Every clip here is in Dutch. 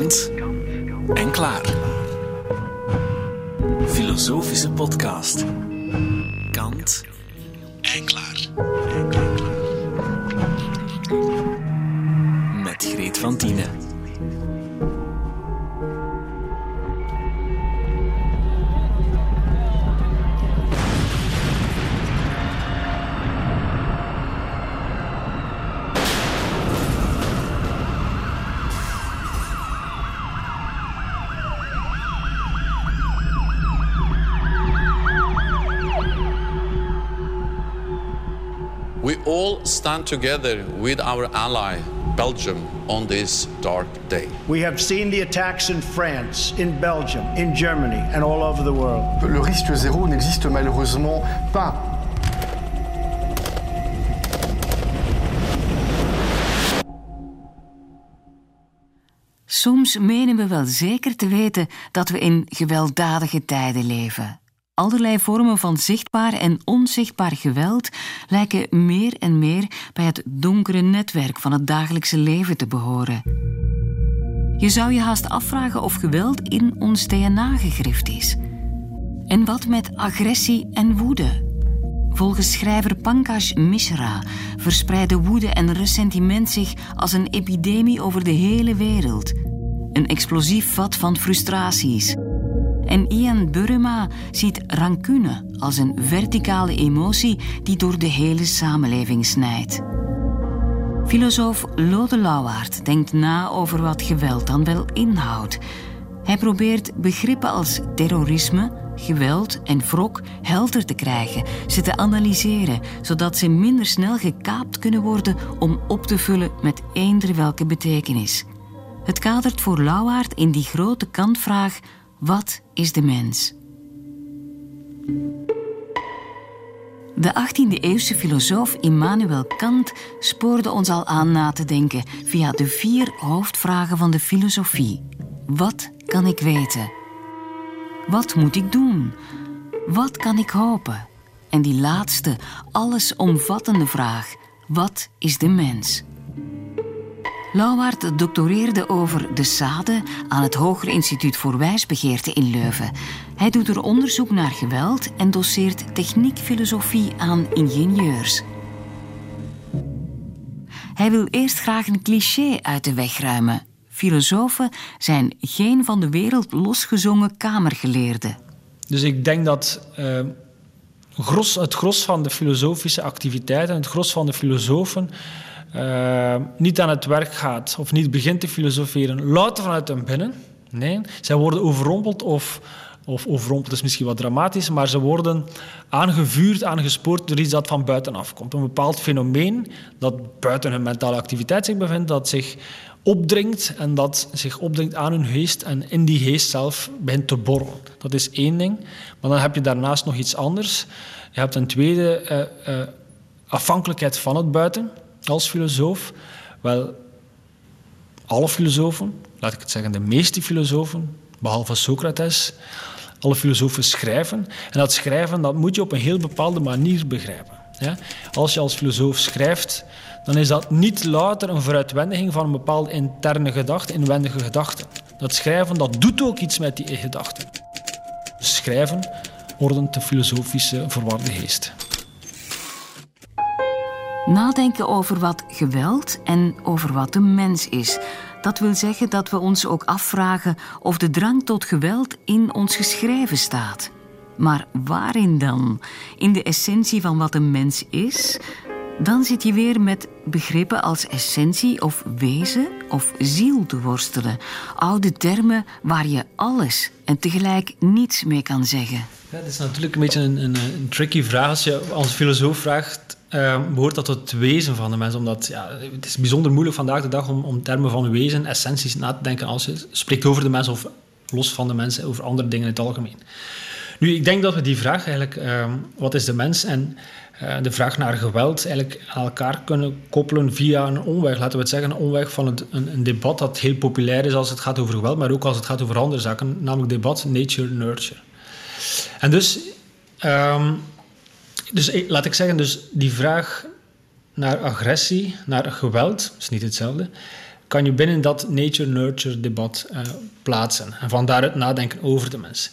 Kant en klaar. Filosofische podcast. Kant en klaar. Met Greet van Tienen. All stand together with our ally, Belgium, on this dark day. We have seen the attacks in France, in Belgium, in Germany, and all over the world. Le risque zéro n'existe malheureusement pas. Soms menen we wel zeker te weten dat we in gewelddadige tijden leven. Allerlei vormen van zichtbaar en onzichtbaar geweld lijken meer en meer bij het donkere netwerk van het dagelijkse leven te behoren. Je zou je haast afvragen of geweld in ons DNA gegrift is. En wat met agressie en woede? Volgens schrijver Pankaj Mishra verspreiden woede en ressentiment zich als een epidemie over de hele wereld. Een explosief vat van frustraties en Ian Burma ziet rancune als een verticale emotie die door de hele samenleving snijdt. Filosoof Lode Lauwaard denkt na over wat geweld dan wel inhoudt. Hij probeert begrippen als terrorisme, geweld en wrok helder te krijgen, ze te analyseren, zodat ze minder snel gekaapt kunnen worden om op te vullen met eender welke betekenis. Het kadert voor Lauwaard in die grote kantvraag wat is de mens? De 18e-eeuwse filosoof Immanuel Kant spoorde ons al aan na te denken via de vier hoofdvragen van de filosofie. Wat kan ik weten? Wat moet ik doen? Wat kan ik hopen? En die laatste, allesomvattende vraag: wat is de mens? Lauwaard doctoreerde over de Sade aan het Hoger Instituut voor Wijsbegeerte in Leuven. Hij doet er onderzoek naar geweld en doseert techniekfilosofie aan ingenieurs. Hij wil eerst graag een cliché uit de weg ruimen. Filosofen zijn geen van de wereld losgezongen kamergeleerden. Dus ik denk dat uh, gros, het gros van de filosofische activiteiten, het gros van de filosofen uh, niet aan het werk gaat of niet begint te filosoferen, louter vanuit hun binnen. Nee, zij worden overrompeld of, of overrompeld is misschien wat dramatisch, maar ze worden aangevuurd, aangespoord door iets dat van buitenaf komt. Een bepaald fenomeen dat buiten hun mentale activiteit zich bevindt, dat zich opdringt en dat zich opdringt aan hun geest en in die geest zelf begint te borrelen. Dat is één ding. Maar dan heb je daarnaast nog iets anders. Je hebt een tweede uh, uh, afhankelijkheid van het buiten als filosoof? Wel, alle filosofen, laat ik het zeggen, de meeste filosofen, behalve Socrates, alle filosofen schrijven. En dat schrijven dat moet je op een heel bepaalde manier begrijpen. Ja? Als je als filosoof schrijft, dan is dat niet louter een vooruitwendiging van een bepaalde interne gedachte, inwendige gedachte. Dat schrijven dat doet ook iets met die gedachten. Schrijven ordent de filosofische verwarde geest. Nadenken over wat geweld en over wat de mens is. Dat wil zeggen dat we ons ook afvragen of de drang tot geweld in ons geschreven staat. Maar waarin dan? In de essentie van wat een mens is? Dan zit je weer met begrippen als essentie of wezen of ziel te worstelen. Oude termen waar je alles en tegelijk niets mee kan zeggen. Ja, dat is natuurlijk een beetje een, een, een tricky vraag als je als filosoof vraagt uh, behoort dat tot het wezen van de mens. Omdat ja, het is bijzonder moeilijk vandaag de dag om, om termen van wezen, essenties na te denken als je spreekt over de mens of los van de mensen, over andere dingen in het algemeen. Nu, ik denk dat we die vraag eigenlijk, uh, wat is de mens, en uh, de vraag naar geweld eigenlijk aan elkaar kunnen koppelen via een omweg. Laten we het zeggen, een omweg van een, een, debat dat heel populair is als het gaat over geweld, maar ook als het gaat over andere zaken, namelijk debat nature-nurture. En dus um, dus eh, laat ik zeggen, dus die vraag naar agressie, naar geweld, is niet hetzelfde. kan je binnen dat nature-nurture debat uh, plaatsen. En van daaruit nadenken over de mens.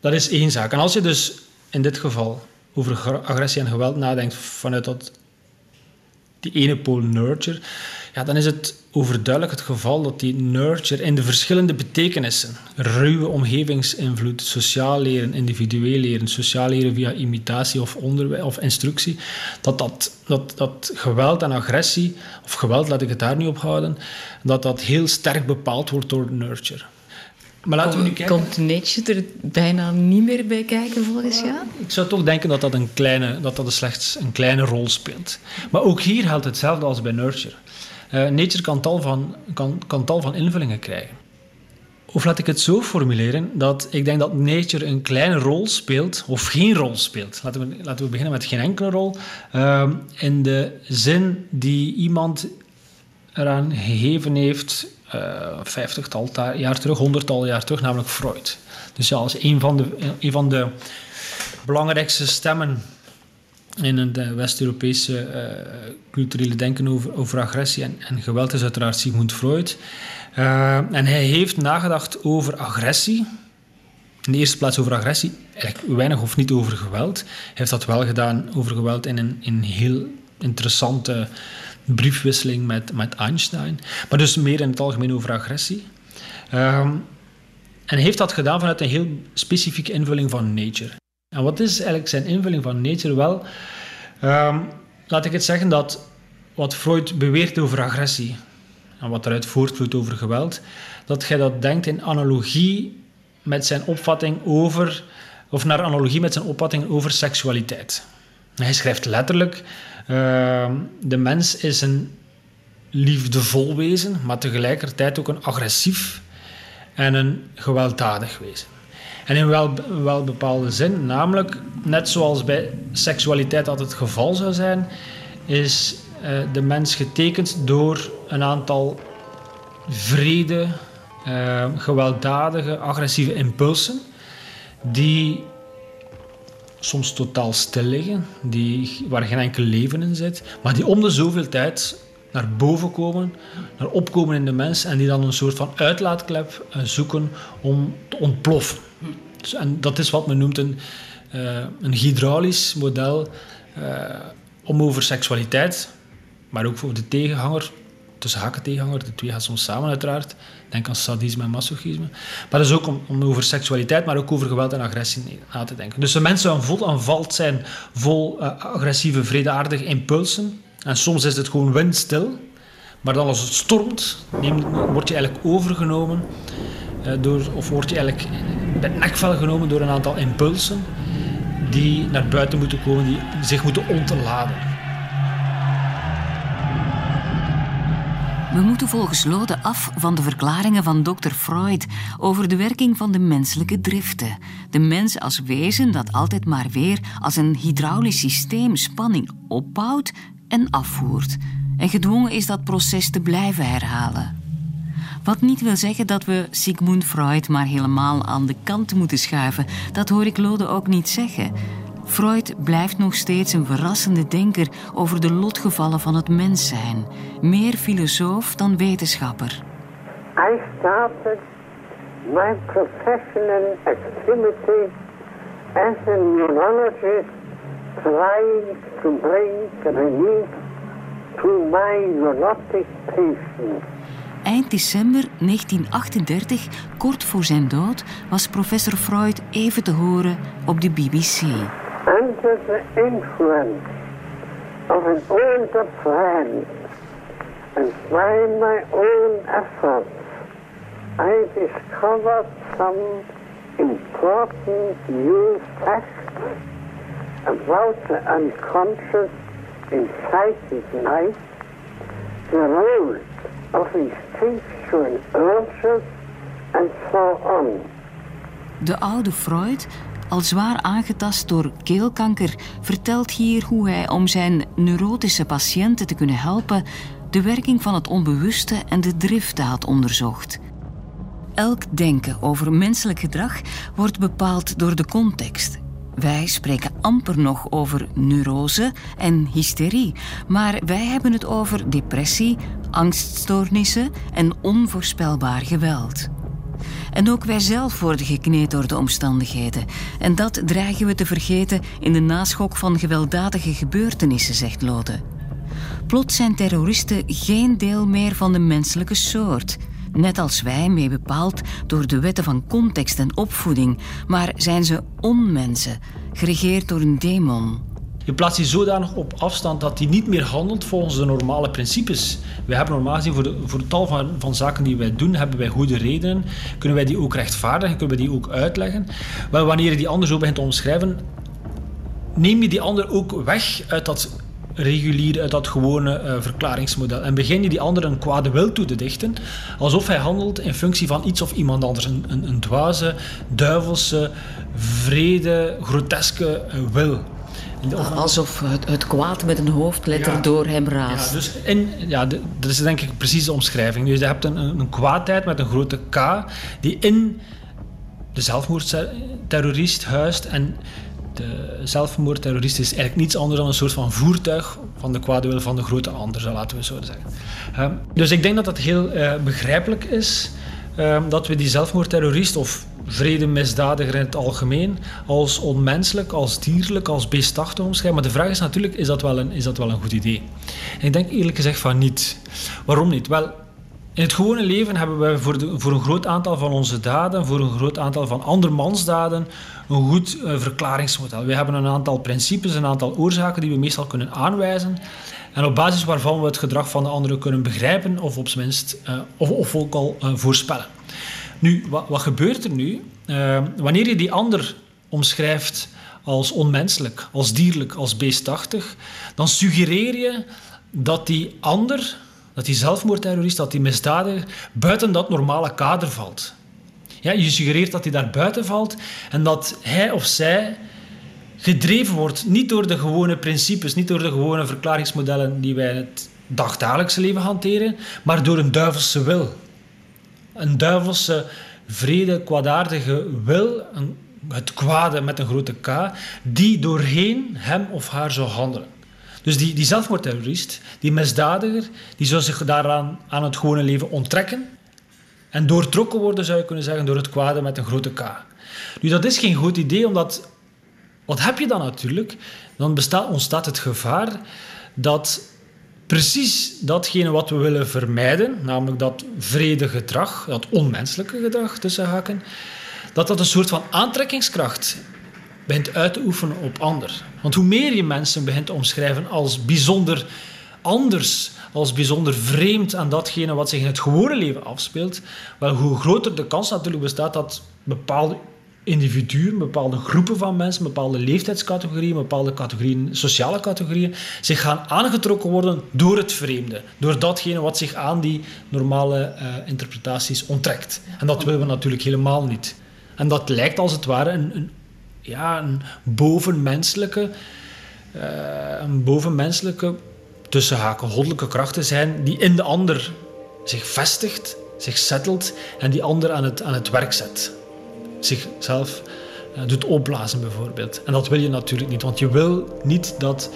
Dat is één zaak. En als je dus in dit geval over agressie en geweld nadenkt vanuit dat, die ene pool nurture, ja, dan is het overduidelijk het geval dat die nurture in de verschillende betekenissen, ruwe omgevingsinvloed, sociaal leren, individueel leren, sociaal leren via imitatie of, onderwijs, of instructie, dat, dat, dat, dat geweld en agressie, of geweld laat ik het daar nu op houden, dat dat heel sterk bepaald wordt door nurture. Maar laten we nu kijken. Komt nature er bijna niet meer bij kijken volgens jou? Ik zou toch denken dat dat, een kleine, dat dat slechts een kleine rol speelt. Maar ook hier geldt hetzelfde als bij nurture. Uh, nature kan tal, van, kan, kan tal van invullingen krijgen. Of laat ik het zo formuleren, dat ik denk dat nature een kleine rol speelt, of geen rol speelt. Laten we, laten we beginnen met geen enkele rol. Uh, in de zin die iemand eraan gegeven heeft, vijftigtal jaar terug, honderdtal jaar terug, namelijk Freud. Dus ja, als een van de, van de belangrijkste stemmen in het eh, West-Europese uh, culturele denken over, over agressie en, en, geweld is uiteraard Sigmund Freud. En hij heeft nagedacht over agressie. In de eerste plaats over agressie, eigenlijk weinig of niet over geweld. Hij heeft dat wel gedaan over geweld in een, in heel interessante briefwisseling met, met Einstein. Maar dus meer in het algemeen over agressie. Um, en heeft dat gedaan vanuit een heel specifieke invulling van nature. En wat is eigenlijk zijn invulling van nature? Wel, um, laat ik het zeggen dat wat Freud beweert over agressie en wat eruit voortvloeit over geweld, dat jij dat denkt in analogie met zijn opvatting over, of naar analogie met zijn opvatting over seksualiteit. Hij schrijft letterlijk: uh, de mens is een liefdevol wezen, maar tegelijkertijd ook een agressief en een gewelddadig wezen. En in wel, wel bepaalde zin, namelijk net zoals bij seksualiteit dat het geval zou zijn, is uh, de mens getekend door een aantal vrede, uh, gewelddadige, agressieve impulsen, die soms totaal stil liggen, die, waar geen enkel leven in zit, maar die om de zoveel tijd naar boven komen, naar opkomen in de mens en die dan een soort van uitlaatklep uh, zoeken om te ontploffen. Dus, en dat is wat men noemt een, uh, een hydraulisch model uh, om over seksualiteit, maar ook voor de tegenhanger, tussen haken tegenhanger, de twee gaan soms samen uiteraard. Denk aan sadisme en masochisme. Maar dat is ook om, over seksualiteit, maar ook over geweld en agressie na te denken. Dus de mensen vol aanvalt zijn vol uh, agressieve, vredeaardige impulsen. En soms is het gewoon windstil. Maar dan als het stormt, neem, word je eigenlijk overgenomen uh, door, of word je eigenlijk bij het nekvel genomen door een aantal impulsen die naar buiten moeten komen, die zich moeten ontladen. We moeten volgens Lode af van de verklaringen van dokter Freud over de werking van de menselijke driften. De mens als wezen dat altijd maar weer als een hydraulisch systeem spanning opbouwt en afvoert. En gedwongen is dat proces te blijven herhalen. Wat niet wil zeggen dat we Sigmund Freud maar helemaal aan de kant moeten schuiven. Dat hoor ik Lode ook niet zeggen. Freud blijft nog steeds een verrassende denker over de lotgevallen van het mens zijn. Meer filosoof dan wetenschapper. I started my professional activity as a neurologist trying to bring relief to my neurotic patients. Eind december 1938, kort voor zijn dood, was professor Freud even te horen op de BBC. Under the influence of an older friend and by my own efforts, I discovered some important new facts about the unconscious in psychic life, the role of instinctual urges and so on. De oude Freud al zwaar aangetast door keelkanker, vertelt hier hoe hij om zijn neurotische patiënten te kunnen helpen de werking van het onbewuste en de driften had onderzocht. Elk denken over menselijk gedrag wordt bepaald door de context. Wij spreken amper nog over neurose en hysterie, maar wij hebben het over depressie, angststoornissen en onvoorspelbaar geweld. En ook wij zelf worden gekneed door de omstandigheden. En dat dreigen we te vergeten in de naschok van gewelddadige gebeurtenissen, zegt Lode. Plots zijn terroristen geen deel meer van de menselijke soort. Net als wij, mee bepaald door de wetten van context en opvoeding, maar zijn ze onmensen, geregeerd door een demon. Je plaatst die zodanig op afstand dat hij niet meer handelt volgens de normale principes. Wij hebben normaal gezien voor, voor tal van, van zaken die wij doen, hebben wij goede redenen. Kunnen wij die ook rechtvaardigen, kunnen wij die ook uitleggen. Maar wanneer je die ander zo begint te omschrijven, neem je die ander ook weg uit dat regulier, uit dat gewone uh, verklaringsmodel. En begin je die ander een kwade wil toe te dichten, alsof hij handelt in functie van iets of iemand anders. Een, een, een dwaze, duivelse, vrede, groteske uh, wil. Alsof het, het, kwaad met een hoofdletter door hem raast. Ja, dus in, ja, dat is denk ik precies de omschrijving. Dus je hebt een, een kwaadheid met een grote K die in de zelfmoordterrorist huist. En de zelfmoordterrorist is eigenlijk niets anders dan een soort van voertuig van de kwade wil van de grote ander, laten we zo zeggen. Um, dus ik denk dat dat heel uh, begrijpelijk is um, dat we die zelfmoordterrorist of vredemisdadiger in het algemeen als onmenselijk, als dierlijk, als beestachtig omschrijven. Maar de vraag is natuurlijk, is dat wel een, is dat wel een goed idee? Ik denk eerlijk gezegd van niet. Waarom niet? Wel, in het gewone leven hebben we voor, de, voor, een groot aantal van onze daden, voor een groot aantal van andermansdaden, een goed uh, verklaringsmodel. We hebben een aantal principes, een aantal oorzaken die we meestal kunnen aanwijzen. En op basis waarvan we het gedrag van de anderen kunnen begrijpen of op zijn minst, uh, of, of ook al uh, voorspellen. Nu, wat, wat gebeurt er nu? Uh, wanneer je die ander omschrijft als onmenselijk, als dierlijk, als beestachtig, dan suggereer je dat die ander, dat die zelfmoordterrorist, dat die misdadiger, buiten dat normale kader valt. Ja, je suggereert dat hij daar buiten valt en dat hij of zij gedreven wordt, niet door de gewone principes, niet door de gewone verklaringsmodellen die wij in het dagdagelijkse leven hanteren, maar door een duivelse wil een duivelse, vrede, kwaadaardige wil, het kwade met een grote K, die doorheen hem of haar zou handelen. Dus die, die zelfmoordterrorist, die misdadiger, die zou zich daaraan aan het gewone leven onttrekken en doortrokken worden, zou je kunnen zeggen, door het kwade met een grote K. Nu, dat is geen goed idee, omdat... Wat heb je dan natuurlijk? Dan bestaat, ontstaat het gevaar dat precies datgene wat we willen vermijden, namelijk dat vrede gedrag, dat onmenselijke gedrag tussen haken, dat dat een soort van aantrekkingskracht begint uit te oefenen op ander. Want hoe meer je mensen begint te omschrijven als bijzonder anders, als bijzonder vreemd aan datgene wat zich in het gewone leven afspeelt, wel, hoe groter de kans natuurlijk bestaat dat bepaalde individuen, bepaalde groepen van mensen, bepaalde leeftijdscategorieën, bepaalde categorieën, sociale categorieën, zich gaan aangetrokken worden door het vreemde. Door datgene wat zich aan die normale uh, interpretaties onttrekt. En dat willen we natuurlijk helemaal niet. En dat lijkt als het ware een, een ja, een bovenmenselijke, uh, een bovenmenselijke tussen haken goddelijke krachten zijn die in de ander zich vestigt, zich settelt en die ander aan het, aan het werk zet zichzelf uh, doet opblazen bijvoorbeeld. En dat wil je natuurlijk niet, want je wil niet dat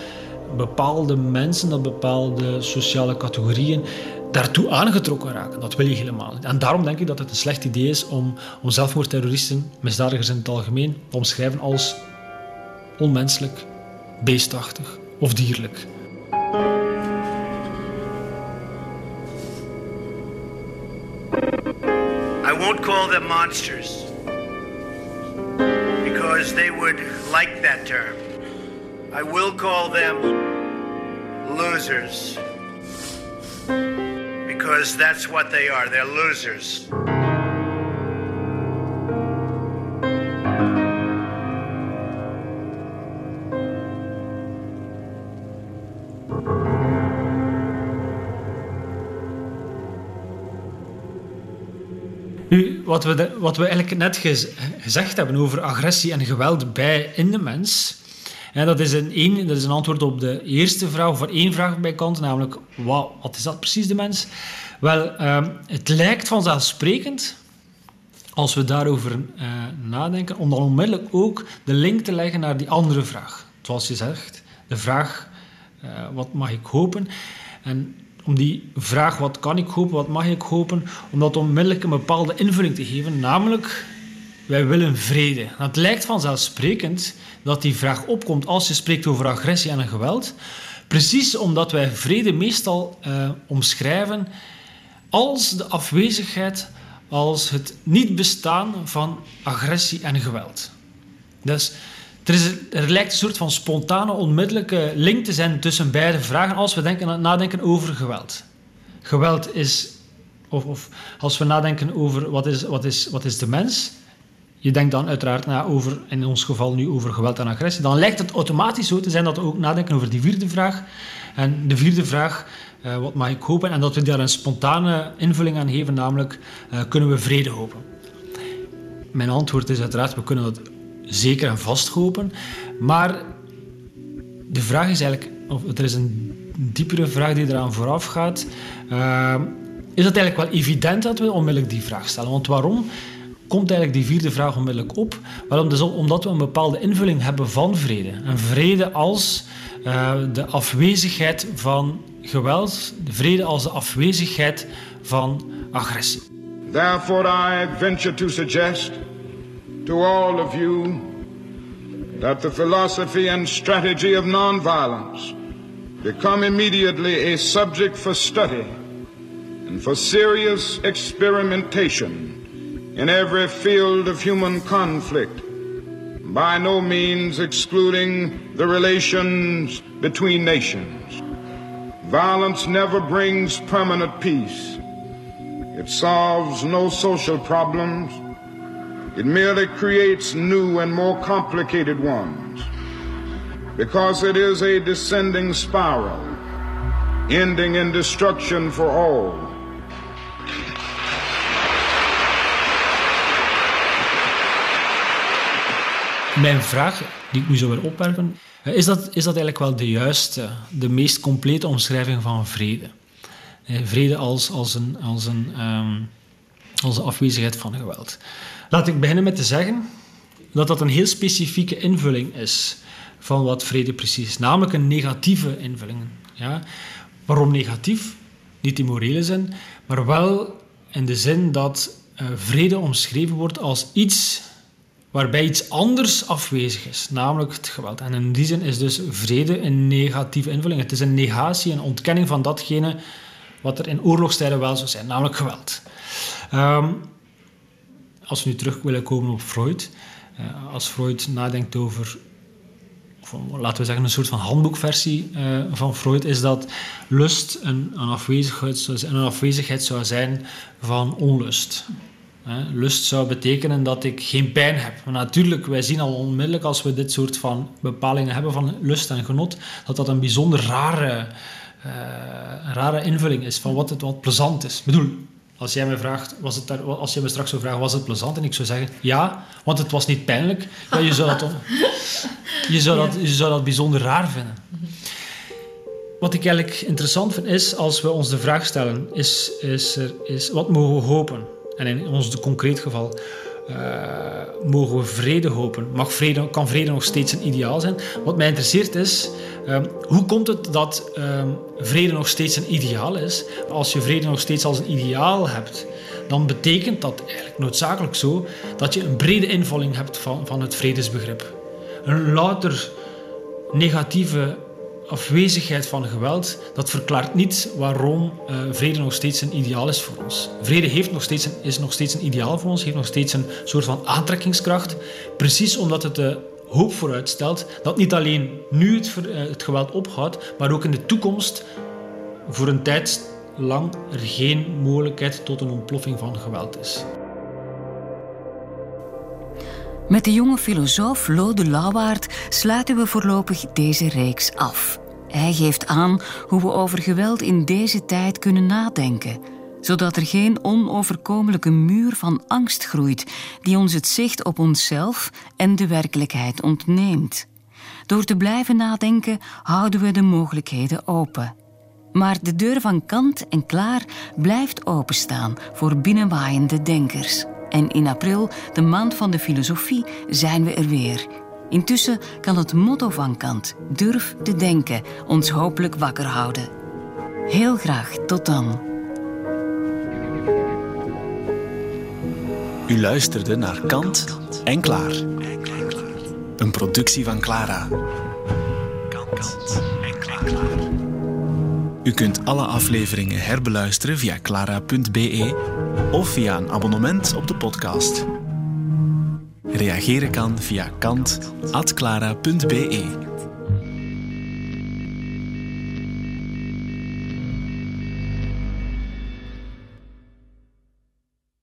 bepaalde mensen, dat bepaalde sociale categorieën daartoe aangetrokken raken. Dat wil je helemaal niet. En daarom denk ik dat het een slecht idee is om, om zelfmoordterroristen, misdadigers in het algemeen, te omschrijven als onmenselijk, beestachtig of dierlijk. I won't call them monsters. Because they would like that term. I will call them losers because that's what they are. They're losers. Wat we, wat we eigenlijk net gezegd hebben over agressie en geweld bij in de mens, en dat, is een, dat is een antwoord op de eerste vraag, of één vraag bij Kant, namelijk wat, wat is dat precies, de mens? Wel, uh, het lijkt vanzelfsprekend, als we daarover uh, nadenken, om dan onmiddellijk ook de link te leggen naar die andere vraag. Zoals je zegt, de vraag, uh, wat mag ik hopen? En om die vraag wat kan ik hopen, wat mag ik hopen, om dat onmiddellijk een bepaalde invulling te geven, namelijk wij willen vrede. het lijkt vanzelfsprekend dat die vraag opkomt als je spreekt over agressie en geweld, precies omdat wij vrede meestal uh, omschrijven als de afwezigheid, als het niet bestaan van agressie en geweld. Dus er, is, er lijkt een soort van spontane, onmiddellijke link te zijn tussen beide vragen als we denken, nadenken over geweld. Geweld is, of, of als we nadenken over wat is, wat, is, wat is de mens, je denkt dan uiteraard na over, in ons geval nu over geweld en agressie, dan lijkt het automatisch zo te zijn dat we ook nadenken over die vierde vraag. En de vierde vraag, uh, wat mag ik hopen? En dat we daar een spontane invulling aan geven, namelijk uh, kunnen we vrede hopen? Mijn antwoord is uiteraard, we kunnen dat zeker en vast hopen. Maar de vraag is eigenlijk, of er is een diepere vraag die eraan vooraf gaat. Uh, is het eigenlijk wel evident dat we onmiddellijk die vraag stellen? Want waarom komt eigenlijk die vierde vraag onmiddellijk op? Dus omdat we een bepaalde invulling hebben van vrede. En vrede als uh, de afwezigheid van geweld, de vrede als de afwezigheid van agressie. Therefore I venture to suggest to all of you that the philosophy and strategy of nonviolence become immediately a subject for study and for serious experimentation in every field of human conflict, by no means excluding the relations between nations. Violence never brings permanent peace. It solves no social problems it merely creates new and more complicated ones because it is a descending spiral ending in destruction for all. Mijn vraag, die ik nu zou willen opwerpen, is dat, is dat eigenlijk wel de juiste, de meest complete omschrijving van vrede? Eh, vrede als, als, een, als, een, um, als een afwezigheid van geweld. Laat ik beginnen met te zeggen dat dat een heel specifieke invulling is van wat vrede precies is, namelijk een negatieve invulling. Ja? Waarom negatief? Niet in morele zin, maar wel in de zin dat uh, vrede omschreven wordt als iets waarbij iets anders afwezig is, namelijk het geweld. En in die zin is dus vrede een negatieve invulling. Het is een negatie, een ontkenning van datgene wat er in oorlogstijden wel zou zijn, namelijk geweld. Um, als we nu terug willen komen op Freud, uh, als Freud nadenkt over, laten we zeggen, een soort van handboekversie uh, van Freud, is dat lust een, een, afwezigheid, een afwezigheid zou zijn van onlust. lust zou betekenen dat ik geen pijn heb. Maar natuurlijk, wij zien al onmiddellijk als we dit soort van bepalingen hebben van lust en genot, dat dat een bijzonder rare, rare invulling is van wat het wat plezant is. Ik bedoel, als jij me vraagt, was het daar, als je me straks zou vragen, was het plezant? En ik zou zeggen, ja, want het was niet pijnlijk. Ja, je, zou dat, je, zou dat, je zou dat bijzonder raar vinden. Wat ik eigenlijk interessant vind, is als we ons de vraag stellen, is, is, er, is wat mogen we hopen? En in ons concreet geval, mogen we vrede hopen? Mag vrede, kan vrede nog steeds een ideaal zijn? Wat mij interesseert is, um, hoe komt het dat um, vrede nog steeds een ideaal is? Als je vrede nog steeds als een ideaal hebt, dan betekent dat eigenlijk noodzakelijk zo dat je een brede invulling hebt van, van het vredesbegrip. Een louter negatieve afwezigheid van geweld, dat verklaart niet waarom uh, vrede nog steeds een ideaal is voor ons. Vrede heeft nog steeds is nog steeds een ideaal voor ons, heeft nog steeds een soort van aantrekkingskracht, precies omdat het de hoop vooruitstelt dat niet alleen nu het, uh, het geweld ophoudt, maar ook in de toekomst voor een tijd lang er geen mogelijkheid tot een ontploffing van geweld is. Met de jonge filosoof Lode Lauwaard sluiten we voorlopig deze reeks af. Hij geeft aan hoe we over geweld in deze tijd kunnen nadenken, zodat er geen onoverkomelijke muur van angst groeit die ons het zicht op onszelf en de werkelijkheid ontneemt. Door te blijven nadenken houden we de mogelijkheden open. Maar de deur van kant en klaar blijft openstaan voor binnenwaaiende denkers. En in april, de maand van de filosofie, zijn we er weer. Intussen kan het motto van Kant, durf te denken, ons hopelijk wakker houden. Heel graag tot dan. U luisterde naar Kant en Klaar. Een productie van Clara. Kant en Klaar. U kunt alle afleveringen herbeluisteren via clara.be of via een abonnement op de podcast. Reageren kan via kant.clara.be.